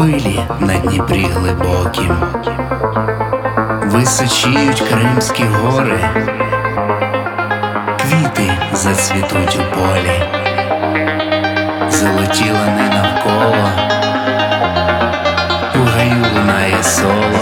хвилі на Дніпрі глибокім, височіють Кримські гори, квіти зацвітуть у полі, золоті лани навколо, у гаю лунає соло.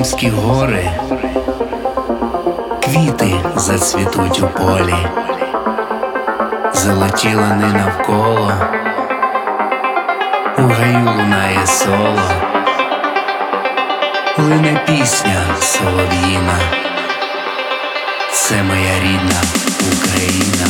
Кримські гори, квіти зацвітуть у полі, золоті лани навколо, у гаю лунає соло, лине пісня солов'їна, це моя рідна Україна.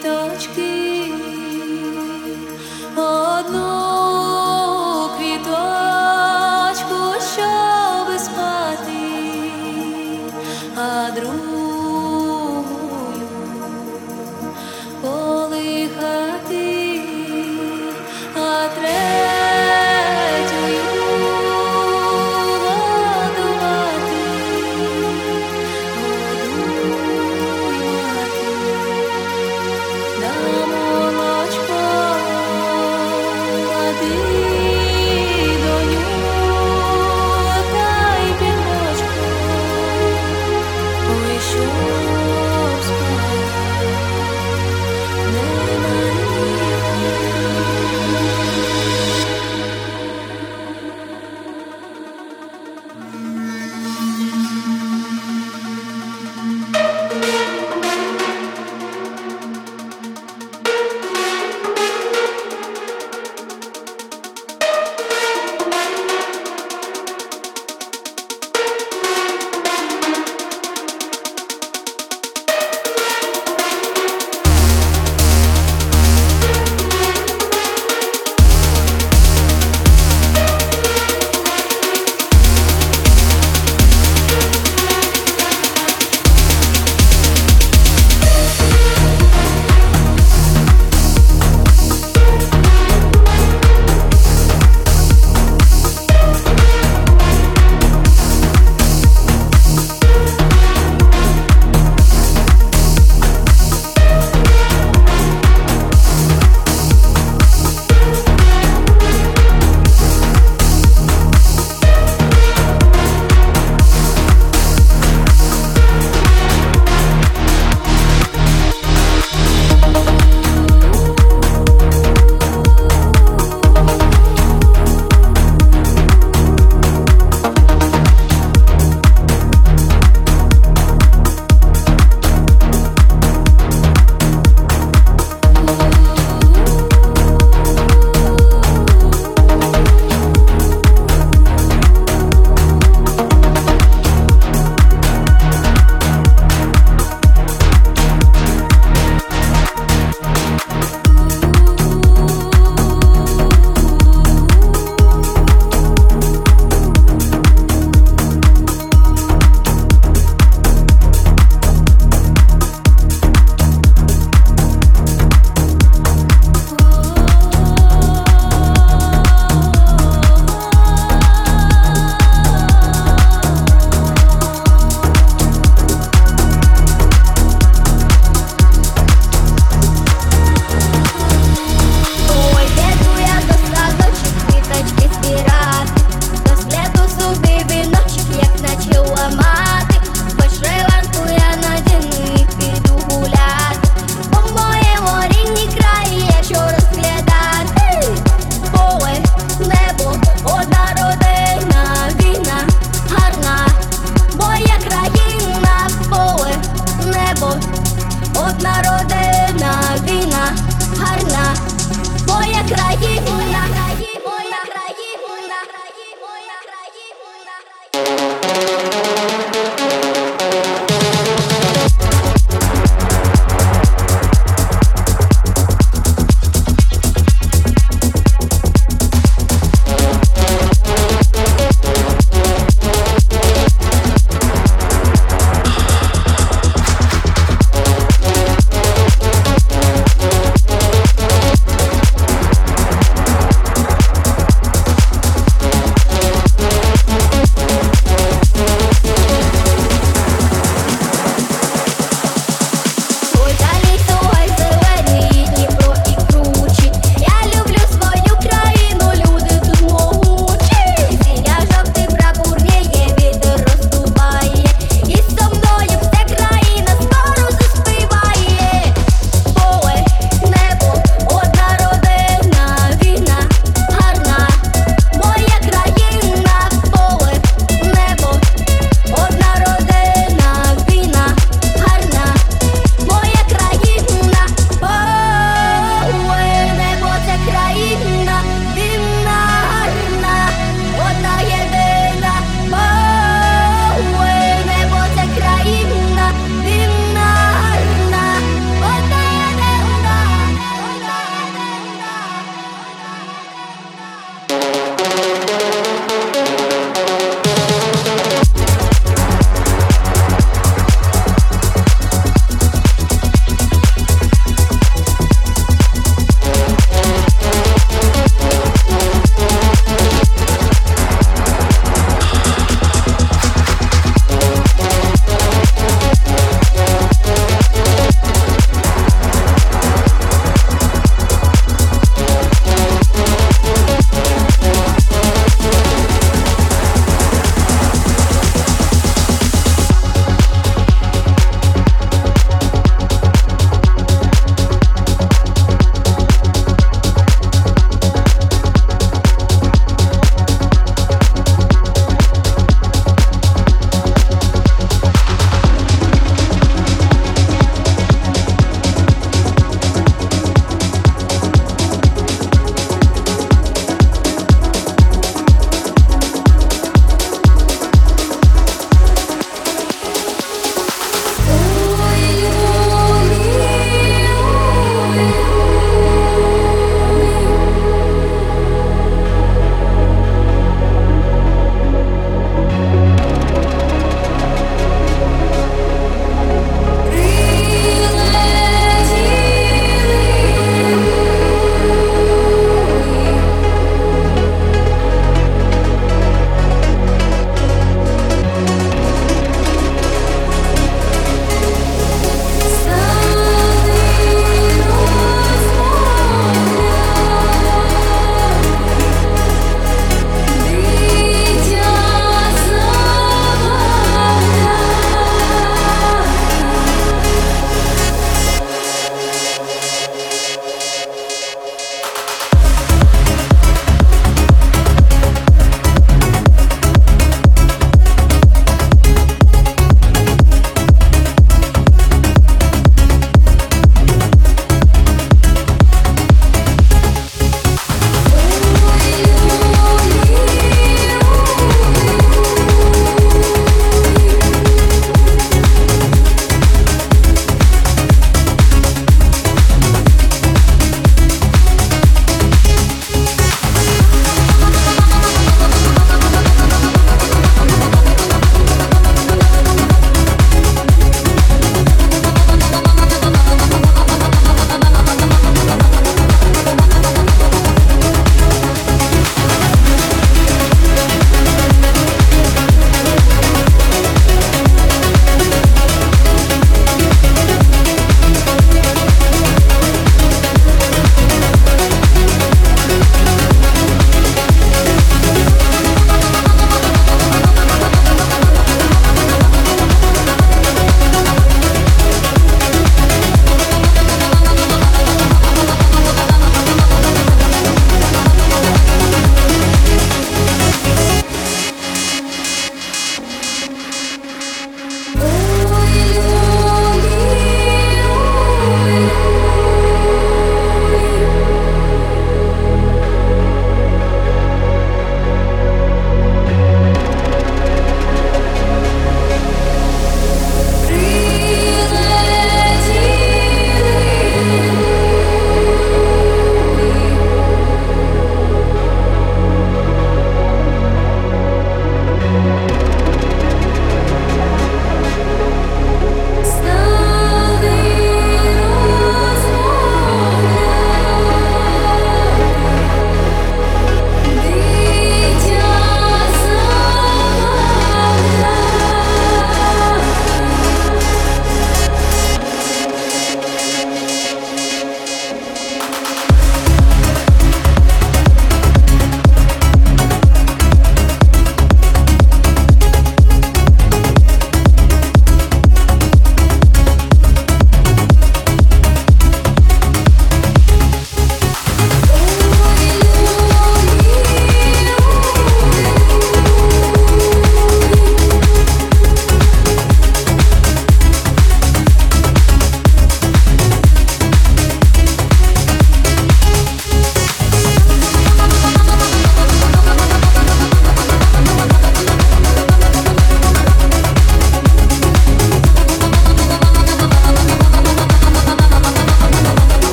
Квіточки,